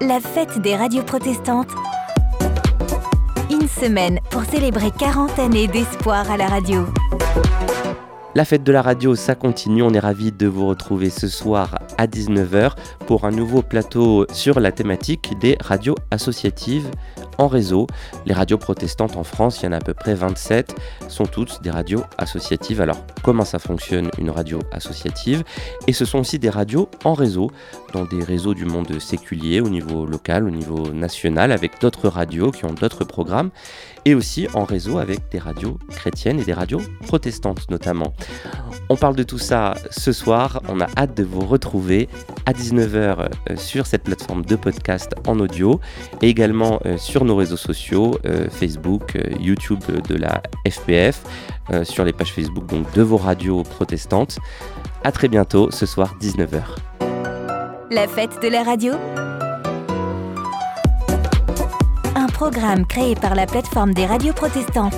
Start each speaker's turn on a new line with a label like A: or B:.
A: la fête des radios protestantes. Une semaine pour célébrer 40 années d'espoir à la radio.
B: La fête de la radio, ça continue. On est ravis de vous retrouver ce soir à 19h pour un nouveau plateau sur la thématique des radios associatives en réseau. Les radios protestantes en France, il y en a à peu près 27, sont toutes des radios associatives. Alors, comment ça fonctionne une radio associative? Et ce sont aussi des radios en réseau, dans des réseaux du monde séculier, au niveau local, au niveau national, avec d'autres radios qui ont d'autres programmes, et aussi en réseau avec des radios chrétiennes et des radios protestantes notamment. On parle de tout ça ce soir, on a hâte de vous retrouver à 19h euh, sur cette plateforme de podcast en audio et également euh, sur nos réseaux sociaux, euh, Facebook, YouTube de la FPF, sur les pages Facebook donc, de vos radios protestantes. A très bientôt ce soir 19h.
A: La fête de la radio Un programme créé par la plateforme des radios protestantes.